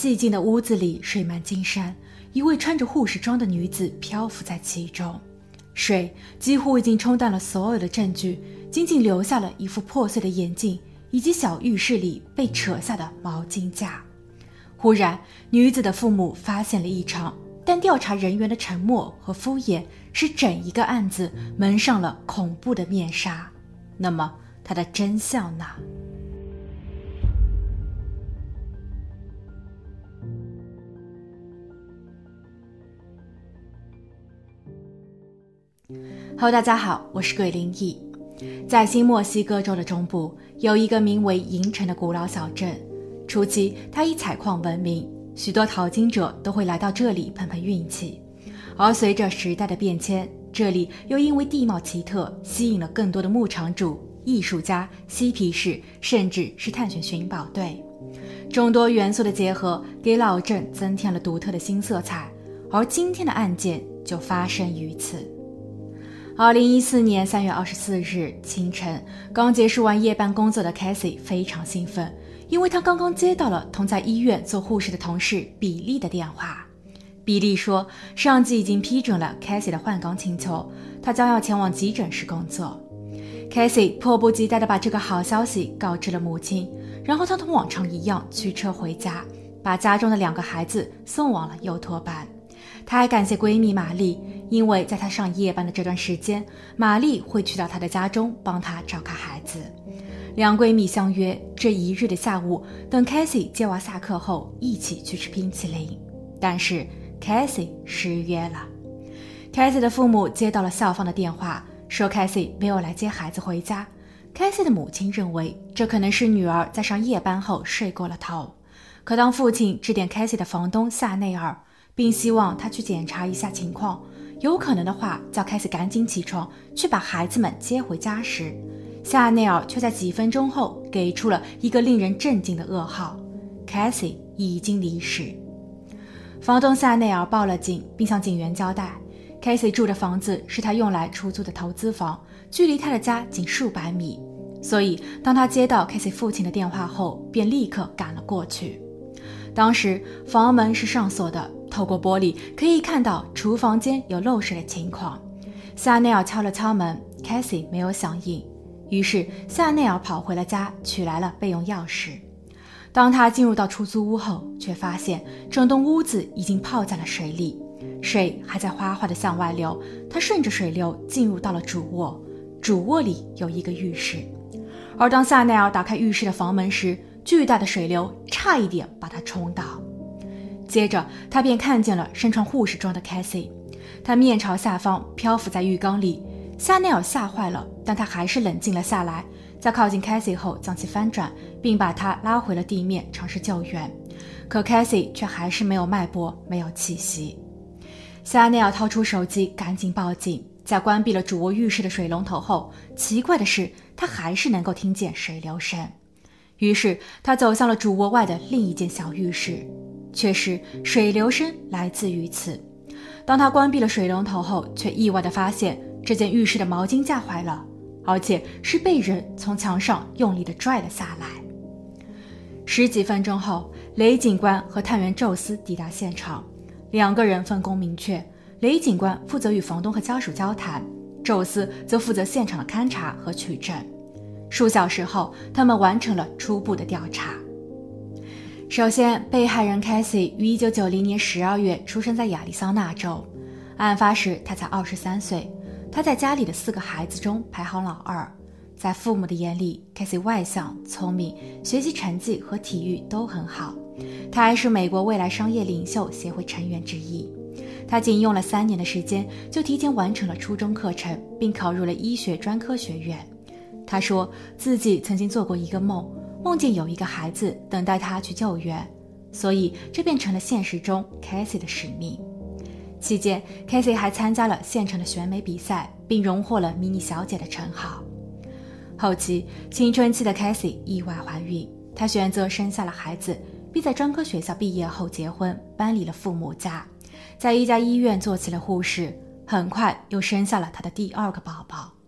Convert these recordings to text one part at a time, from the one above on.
寂静的屋子里水漫金山，一位穿着护士装的女子漂浮在其中。水几乎已经冲淡了所有的证据，仅仅留下了一副破碎的眼镜以及小浴室里被扯下的毛巾架。忽然，女子的父母发现了异常，但调查人员的沉默和敷衍使整一个案子蒙上了恐怖的面纱。那么，它的真相呢？Hello，大家好，我是鬼灵异。在新墨西哥州的中部，有一个名为银城的古老小镇。初期，它以采矿闻名，许多淘金者都会来到这里碰碰运气。而随着时代的变迁，这里又因为地貌奇特，吸引了更多的牧场主、艺术家、嬉皮士，甚至是探险寻宝队。众多元素的结合，给老镇增添了独特的新色彩。而今天的案件就发生于此。二零一四年三月二十四日清晨，刚结束完夜班工作的 Cassie 非常兴奋，因为她刚刚接到了同在医院做护士的同事比利的电话。比利说，上级已经批准了 Cassie 的换岗请求，他将要前往急诊室工作。Cassie 迫不及待地把这个好消息告知了母亲，然后她同往常一样驱车回家，把家中的两个孩子送往了幼托班。她还感谢闺蜜玛丽。因为在她上夜班的这段时间，玛丽会去到她的家中帮她照看孩子。两闺蜜相约这一日的下午，等 c a s i e 接娃下课后，一起去吃冰淇淋。但是 c a s i e 失约了。c a s i e 的父母接到了校方的电话，说 c a s i e 没有来接孩子回家。c a s i e 的母亲认为这可能是女儿在上夜班后睡过了头。可当父亲致电 c a s i e 的房东夏内尔，并希望他去检查一下情况。有可能的话，叫凯西赶紧起床去把孩子们接回家时，夏内尔却在几分钟后给出了一个令人震惊的噩耗：凯西已经离世。房东夏内尔报了警，并向警员交代，凯西住的房子是他用来出租的投资房，距离他的家仅数百米。所以，当他接到凯西父亲的电话后，便立刻赶了过去。当时房门是上锁的。透过玻璃可以看到厨房间有漏水的情况。夏内尔敲了敲门，Cassie 没有响应。于是夏内尔跑回了家，取来了备用钥匙。当他进入到出租屋后，却发现整栋屋子已经泡在了水里，水还在哗哗地向外流。他顺着水流进入到了主卧，主卧里有一个浴室。而当夏内尔打开浴室的房门时，巨大的水流差一点把他冲倒。接着，他便看见了身穿护士装的 Cassie，她面朝下方漂浮在浴缸里。夏内尔吓坏了，但他还是冷静了下来，在靠近 Cassie 后将其翻转，并把她拉回了地面，尝试救援。可 Cassie 却还是没有脉搏，没有气息。夏内尔掏出手机，赶紧报警。在关闭了主卧浴室的水龙头后，奇怪的是，他还是能够听见水流声。于是，他走向了主卧外的另一间小浴室。确实，水流声来自于此。当他关闭了水龙头后，却意外地发现这间浴室的毛巾架坏了，而且是被人从墙上用力地拽了下来。十几分钟后，雷警官和探员宙斯抵达现场，两个人分工明确：雷警官负责与房东和家属交谈，宙斯则负责现场的勘查和取证。数小时后，他们完成了初步的调查。首先，被害人 Cassie 于1990年12月出生在亚利桑那州。案发时，他才23岁。他在家里的四个孩子中排行老二。在父母的眼里，Cassie 外向、聪明，学习成绩和体育都很好。他还是美国未来商业领袖协会成员之一。他仅用了三年的时间，就提前完成了初中课程，并考入了医学专科学院。他说自己曾经做过一个梦。梦见有一个孩子等待他去救援，所以这变成了现实中 Casey 的使命。期间，Casey 还参加了现场的选美比赛，并荣获了“迷你小姐”的称号。后期，青春期的 Casey 意外怀孕，她选择生下了孩子，并在专科学校毕业后结婚，搬离了父母家，在一家医院做起了护士，很快又生下了她的第二个宝宝。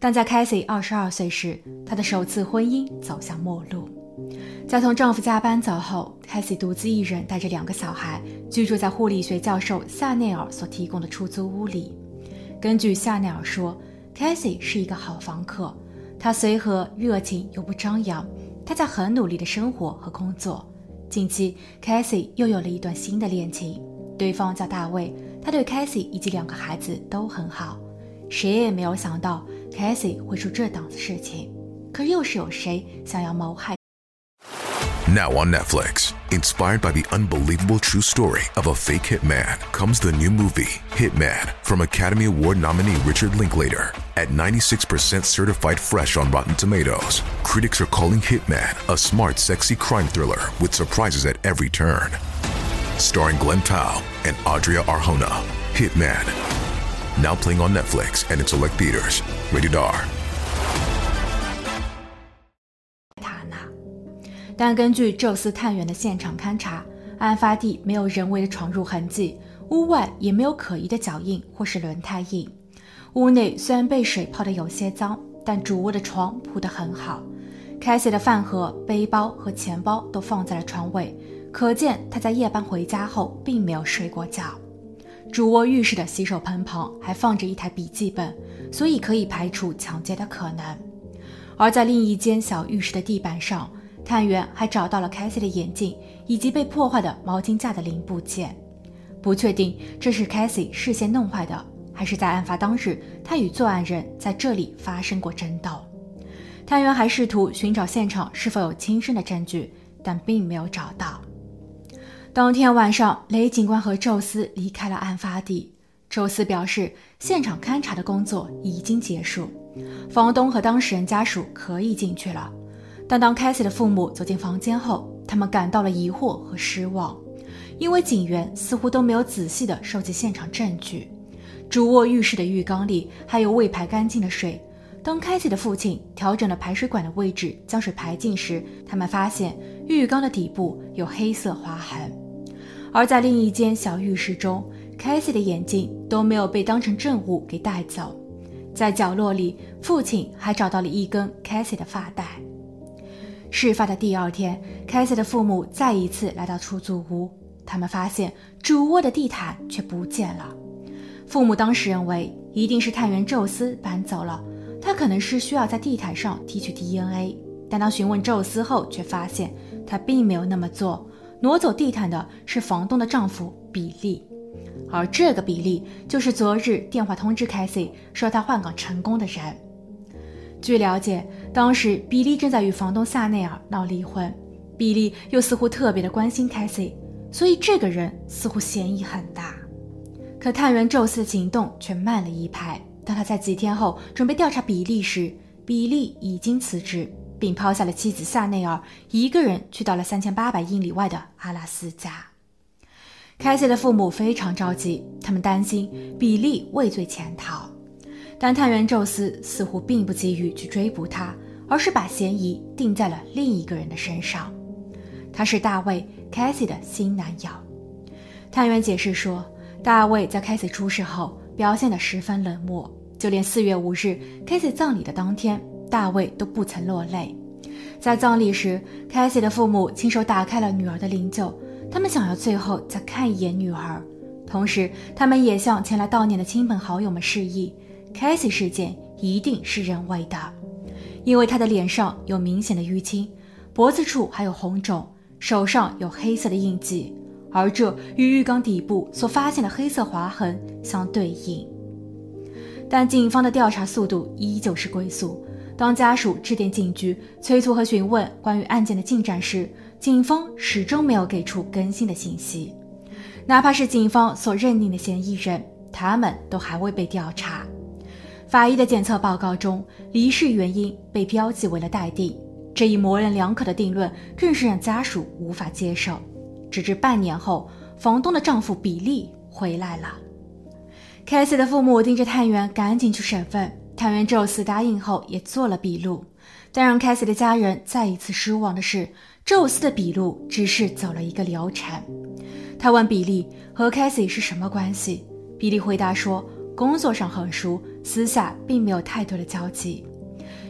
但在 Cassie 二十二岁时，她的首次婚姻走向末路。在从丈夫加班走后，凯西独自一人带着两个小孩居住在护理学教授夏内尔所提供的出租屋里。根据夏内尔说，凯西是一个好房客，她随和、热情又不张扬。她在很努力的生活和工作。近期，凯西又有了一段新的恋情，对方叫大卫。他对凯西以及两个孩子都很好。谁也没有想到 凯西会出这档子事情，可又是有谁想要谋害？Now on Netflix, inspired by the unbelievable true story of a fake hitman, comes the new movie, Hitman, from Academy Award nominee Richard Linklater. At 96% certified fresh on Rotten Tomatoes, critics are calling Hitman a smart, sexy crime thriller with surprises at every turn. Starring Glenn Powell and Adria Arjona, Hitman. Now playing on Netflix and in select theaters. Rated R. 但根据宙斯探员的现场勘查，案发地没有人为的闯入痕迹，屋外也没有可疑的脚印或是轮胎印。屋内虽然被水泡得有些脏，但主卧的床铺得很好。凯西的饭盒、背包和钱包都放在了床尾，可见他在夜班回家后并没有睡过觉。主卧浴室的洗手盆旁还放着一台笔记本，所以可以排除抢劫的可能。而在另一间小浴室的地板上，探员还找到了凯西的眼镜以及被破坏的毛巾架的零部件，不确定这是凯西事先弄坏的，还是在案发当日他与作案人在这里发生过争斗。探员还试图寻找现场是否有轻生的证据，但并没有找到。当天晚上，雷警官和宙斯离开了案发地。宙斯表示，现场勘查的工作已经结束，房东和当事人家属可以进去了。但当凯西的父母走进房间后，他们感到了疑惑和失望，因为警员似乎都没有仔细地收集现场证据。主卧浴室的浴缸里还有未排干净的水。当凯西的父亲调整了排水管的位置，将水排进时，他们发现浴缸的底部有黑色划痕。而在另一间小浴室中，凯西的眼镜都没有被当成证物给带走。在角落里，父亲还找到了一根凯西的发带。事发的第二天，凯西的父母再一次来到出租屋，他们发现主卧的地毯却不见了。父母当时认为一定是探员宙斯搬走了，他可能是需要在地毯上提取 DNA。但当询问宙斯后，却发现他并没有那么做，挪走地毯的是房东的丈夫比利，而这个比利就是昨日电话通知凯西说他换岗成功的人。据了解，当时比利正在与房东萨内尔闹离婚，比利又似乎特别的关心凯西，所以这个人似乎嫌疑很大。可探员宙斯的行动却慢了一拍。当他在几天后准备调查比利时，比利已经辞职，并抛下了妻子夏内尔，一个人去到了三千八百英里外的阿拉斯加。凯西的父母非常着急，他们担心比利畏罪潜逃。但探员宙斯似乎并不急于去追捕他，而是把嫌疑定在了另一个人的身上。他是大卫·凯西的新男友。探员解释说，大卫在凯西出事后表现得十分冷漠，就连四月五日凯西葬礼的当天，大卫都不曾落泪。在葬礼时，凯西的父母亲手打开了女儿的灵柩，他们想要最后再看一眼女儿，同时他们也向前来悼念的亲朋好友们示意。凯西事件一定是人为的，因为他的脸上有明显的淤青，脖子处还有红肿，手上有黑色的印记，而这与浴缸底部所发现的黑色划痕相对应。但警方的调查速度依旧是龟速。当家属致电警局催促和询问关于案件的进展时，警方始终没有给出更新的信息。哪怕是警方所认定的嫌疑人，他们都还未被调查。法医的检测报告中，离世原因被标记为了待定，这一模棱两可的定论更是让家属无法接受。直至半年后，房东的丈夫比利回来了，凯西的父母盯着探员赶紧去审问。探员宙斯答应后也做了笔录，但让凯西的家人再一次失望的是，宙斯的笔录只是走了一个流程。他问比利和凯西是什么关系，比利回答说。工作上很熟，私下并没有太多的交集。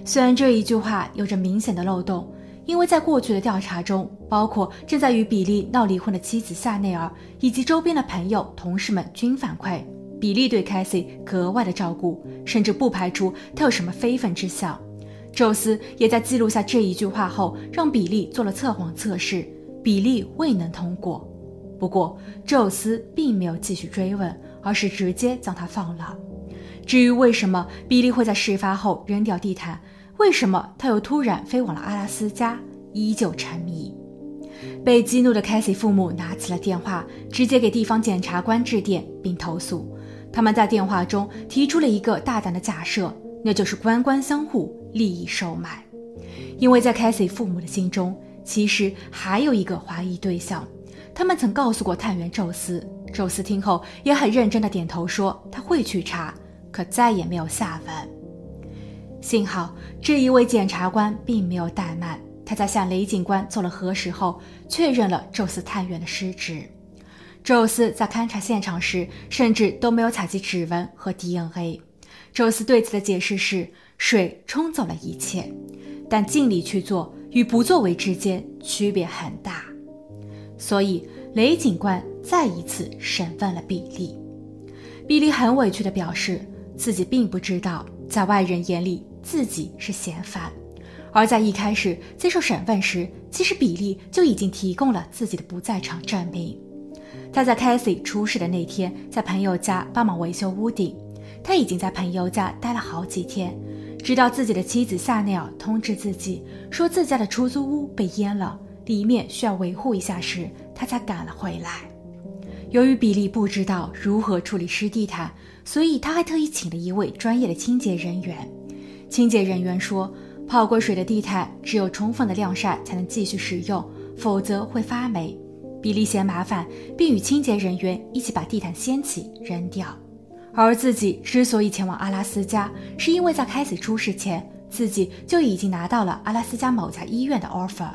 虽然这一句话有着明显的漏洞，因为在过去的调查中，包括正在与比利闹离婚的妻子夏内尔以及周边的朋友、同事们均反馈，比利对凯西格外的照顾，甚至不排除他有什么非分之想。宙斯也在记录下这一句话后，让比利做了测谎测试，比利未能通过。不过，宙斯并没有继续追问，而是直接将他放了。至于为什么比利会在事发后扔掉地毯，为什么他又突然飞往了阿拉斯加，依旧沉迷。被激怒的凯西父母拿起了电话，直接给地方检察官致电并投诉。他们在电话中提出了一个大胆的假设，那就是官官相护，利益收买。因为在凯西父母的心中，其实还有一个怀疑对象。他们曾告诉过探员宙斯，宙斯听后也很认真的点头说他会去查，可再也没有下文。幸好这一位检察官并没有怠慢，他在向雷警官做了核实后，确认了宙斯探员的失职。宙斯在勘察现场时，甚至都没有采集指纹和 DNA。宙斯对此的解释是：水冲走了一切，但尽力去做与不作为之间区别很大。所以雷警官再一次审问了比利。比利很委屈地表示，自己并不知道，在外人眼里。自己是嫌犯，而在一开始接受审问时，其实比利就已经提供了自己的不在场证明。他在凯西出事的那天，在朋友家帮忙维修屋顶。他已经在朋友家待了好几天，直到自己的妻子夏内尔通知自己说自家的出租屋被淹了，里面需要维护一下时，他才赶了回来。由于比利不知道如何处理湿地毯，所以他还特意请了一位专业的清洁人员。清洁人员说，泡过水的地毯只有充分的晾晒才能继续使用，否则会发霉。比利嫌麻烦，并与清洁人员一起把地毯掀起扔掉。而自己之所以前往阿拉斯加，是因为在开始出事前，自己就已经拿到了阿拉斯加某家医院的 offer，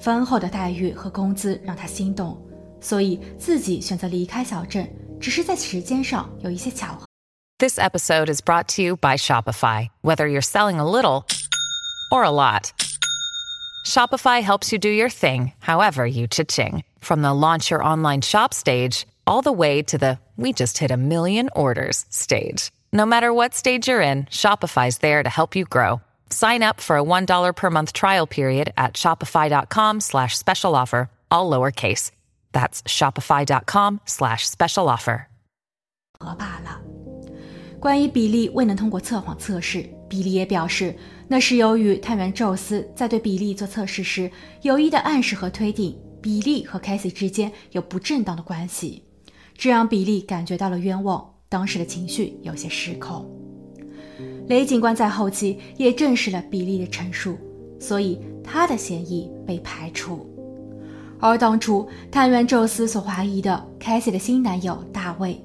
丰厚的待遇和工资让他心动，所以自己选择离开小镇，只是在时间上有一些巧合。This episode is brought to you by Shopify. Whether you're selling a little or a lot, Shopify helps you do your thing, however you cha-ching. From the launch your online shop stage, all the way to the we just hit a million orders stage. No matter what stage you're in, Shopify's there to help you grow. Sign up for a $1 per month trial period at shopify.com slash special offer, all lowercase. That's shopify.com slash special offer. 关于比利未能通过测谎测试，比利也表示， 那是由于探员宙斯在对比利做测试时，有意的暗示和推定比利和凯西之间有不正当的关系，这让比利感觉到了冤枉，当时的情绪有些失控。雷警官在后期也证实了比利的陈述，所以他的嫌疑被排除。而当初探员宙斯所怀疑的凯西的新男友大卫。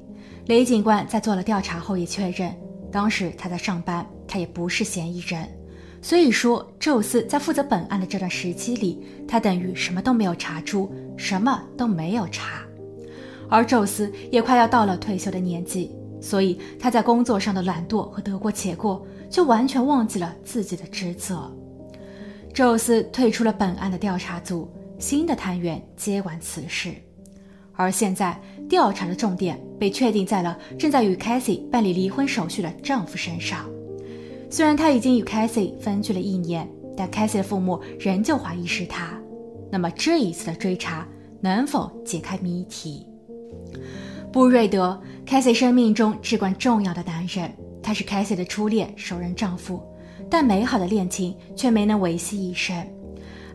雷警官在做了调查后也确认，当时他在上班，他也不是嫌疑人。所以说，宙斯在负责本案的这段时期里，他等于什么都没有查出，什么都没有查。而宙斯也快要到了退休的年纪，所以他在工作上的懒惰和得过且过，就完全忘记了自己的职责。宙斯退出了本案的调查组，新的探员接管此事。而现在，调查的重点被确定在了正在与 Cassie 办理离婚手续的丈夫身上。虽然他已经与 Cassie 分居了一年，但 Cassie 的父母仍旧怀疑是他。那么这一次的追查能否解开谜题？布瑞德，Cassie 生命中至关重要的男人，他是 Cassie 的初恋、首任丈夫，但美好的恋情却没能维系一生。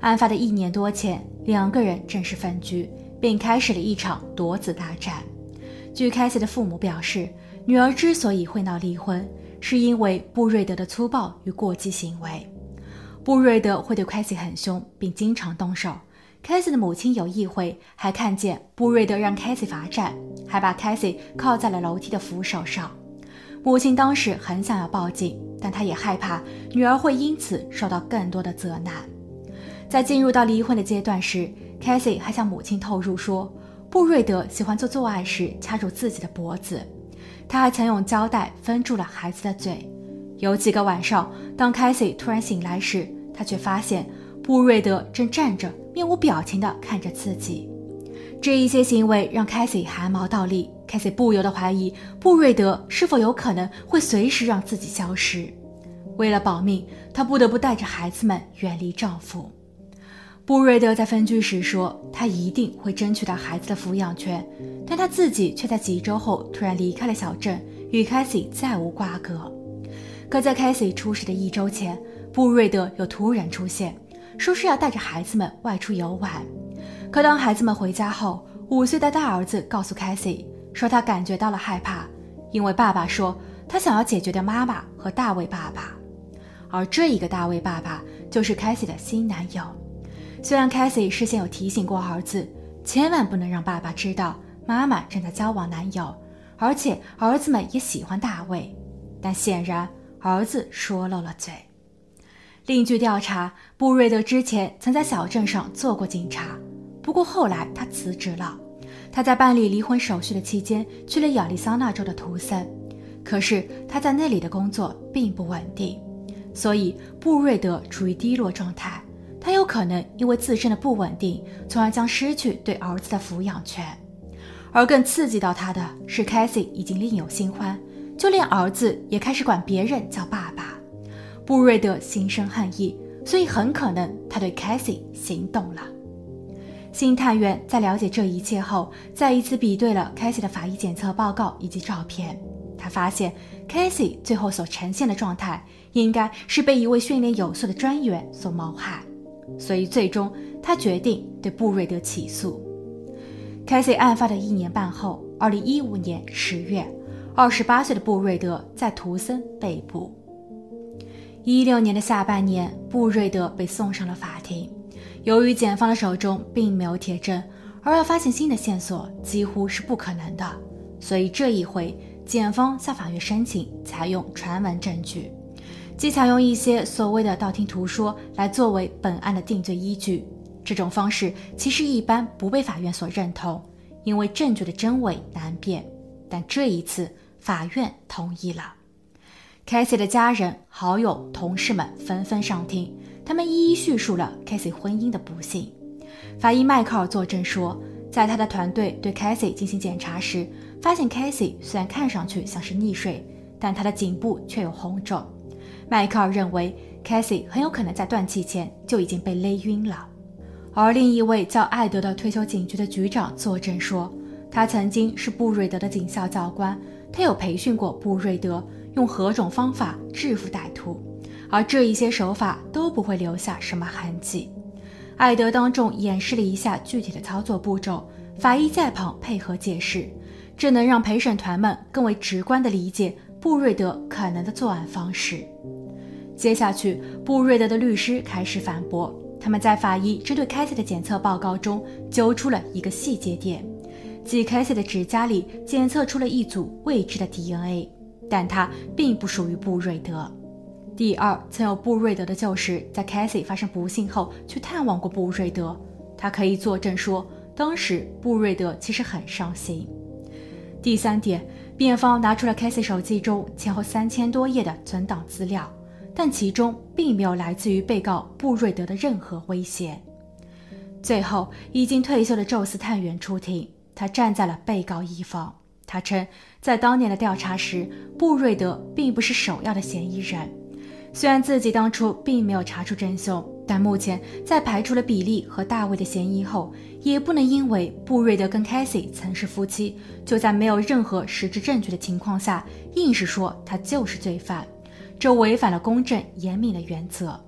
案发的一年多前，两个人正式分居。并开始了一场夺子大战。据凯西的父母表示，女儿之所以会闹离婚，是因为布瑞德的粗暴与过激行为。布瑞德会对凯西很凶，并经常动手。凯西的母亲有一回还看见布瑞德让凯西罚站，还把凯西靠在了楼梯的扶手上。母亲当时很想要报警，但她也害怕女儿会因此受到更多的责难。在进入到离婚的阶段时。凯西还向母亲透露说，布瑞德喜欢做做爱时掐住自己的脖子，他还曾用胶带封住了孩子的嘴。有几个晚上，当凯西突然醒来时，他却发现布瑞德正站着，面无表情地看着自己。这一些行为让凯西汗毛倒立，凯西不由得怀疑布瑞德是否有可能会随时让自己消失。为了保命，她不得不带着孩子们远离丈夫。布瑞德在分居时说，他一定会争取到孩子的抚养权，但他自己却在几周后突然离开了小镇，与凯西再无瓜葛。可在凯西出事的一周前，布瑞德又突然出现，说是要带着孩子们外出游玩。可当孩子们回家后，五岁的大儿子告诉凯西，说他感觉到了害怕，因为爸爸说他想要解决掉妈妈和大卫爸爸，而这一个大卫爸爸就是凯西的新男友。虽然 Kathy 事先有提醒过儿子，千万不能让爸爸知道妈妈正在交往男友，而且儿子们也喜欢大卫，但显然儿子说漏了嘴。另据调查，布瑞德之前曾在小镇上做过警察。不过后来他辞职了，他在办理离婚手续的期间去了亚利桑那州的图森，可是他在那里的工作并不稳定，所以布瑞德处于低落状态。他有可能因为自身的不稳定，从而将失去对儿子的抚养权。而更刺激到他的是，凯西已经另有新欢，就连儿子也开始管别人叫爸爸。布瑞德心生恨意，所以很可能他对凯西心动了。新探员在了解这一切后，再一次比对了凯西的法医检测报告以及照片。他发现凯西最后所呈现的状态，应该是被一位训练有素的专员所谋害。所以，最终他决定对布瑞德起诉。凯西案发的一年半后，二零一五年十月，二十八岁的布瑞德在图森被捕。一六年的下半年，布瑞德被送上了法庭。由于检方的手中并没有铁证，而要发现新的线索几乎是不可能的，所以这一回，检方向法院申请采用传闻证据，即采用一些所谓的道听途说来作为本案的定罪依据。这种方式其实一般不被法院所认同，因为证据的真伪难辨。但这一次，法院同意了。Casey 的家人、好友、同事们纷纷上庭。他们一一叙述了 Casey 婚姻的不幸。法医迈克尔作证说，在他的团队对 Casey 进行检查时，发现 Casey 虽然看上去像是溺水，但他的颈部却有红肿。迈克尔认为 Casey 很有可能在断气前就已经被勒晕了。而另一位叫艾德的退休警局的局长作证说，他曾经是布瑞德的警校教官，他有培训过布瑞德用何种方法制服歹徒。而这一些手法都不会留下什么痕迹。艾德当众演示了一下具体的操作步骤，法医在旁配合解释，这能让陪审团们更为直观地理解布瑞德可能的作案方式。接下去，布瑞德的律师开始反驳，他们在法医针对凯西的检测报告中揪出了一个细节点，即凯西的指甲里检测出了一组未知的 DNA，但它并不属于布瑞德。第二，曾有布瑞德的旧识，在凯西发生不幸后去探望过布瑞德，他可以作证说，当时布瑞德其实很伤心。第三点，辩方拿出了凯西手机中前后三千多页的存档资料，但其中并没有来自于被告布瑞德的任何威胁。最后，已经退休的宙斯探员出庭，他站在了被告一方，他称，在当年的调查时，布瑞德并不是首要的嫌疑人。虽然自己当初并没有查出真凶，但目前在排除了比利和大卫的嫌疑后，也不能因为布瑞德跟凯西曾是夫妻，就在没有任何实质证据的情况下，硬是说他就是罪犯，这违反了公正严明的原则。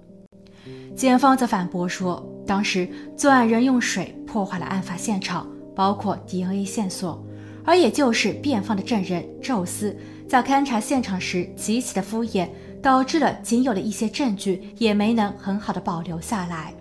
检方则反驳说，当时作案人用水破坏了案发现场，包括 DNA 线索，而也就是辩方的证人宙斯在勘察现场时极其的敷衍。导致了仅有的一些证据也没能很好的保留下来，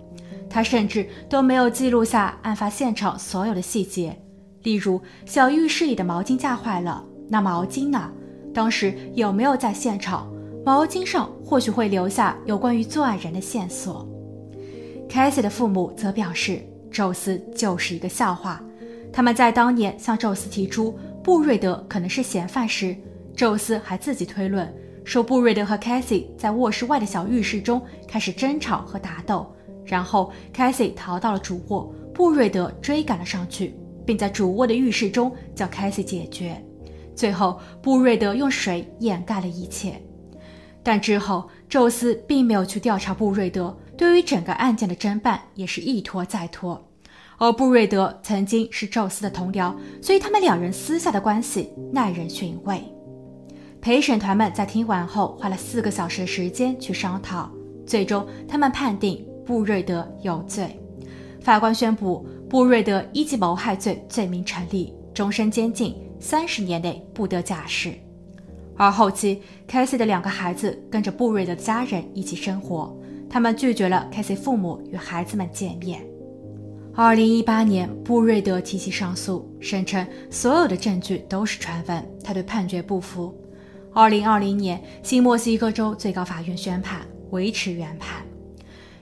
他甚至都没有记录下案发现场所有的细节，例如小浴室里的毛巾架坏了，那毛巾呢？当时有没有在现场？毛巾上或许会留下有关于作案人的线索。凯西的父母则表示，宙斯就是一个笑话。他们在当年向宙斯提出布瑞德可能是嫌犯时，宙斯还自己推论。说布瑞德和凯西在卧室外的小浴室中开始争吵和打斗，然后凯西逃到了主卧，布瑞德追赶了上去，并在主卧的浴室中将凯西解决。最后，布瑞德用水掩盖了一切。但之后，宙斯并没有去调查布瑞德，对于整个案件的侦办也是一拖再拖。而布瑞德曾经是宙斯的同僚，所以他们两人私下的关系耐人寻味。陪审团们在听完后花了四个小时的时间去商讨，最终他们判定布瑞德有罪。法官宣布布瑞德一级谋害罪罪名成立，终身监禁，三十年内不得假释。而后期，凯西的两个孩子跟着布瑞德的家人一起生活，他们拒绝了凯西父母与孩子们见面。二零一八年，布瑞德提起上诉，声称所有的证据都是传闻，他对判决不服。二零二零年，新墨西哥州最高法院宣判维持原判。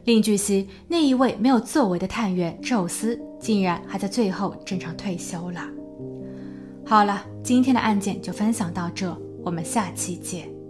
另据悉，那一位没有作为的探员宙斯，竟然还在最后正常退休了。好了，今天的案件就分享到这，我们下期见。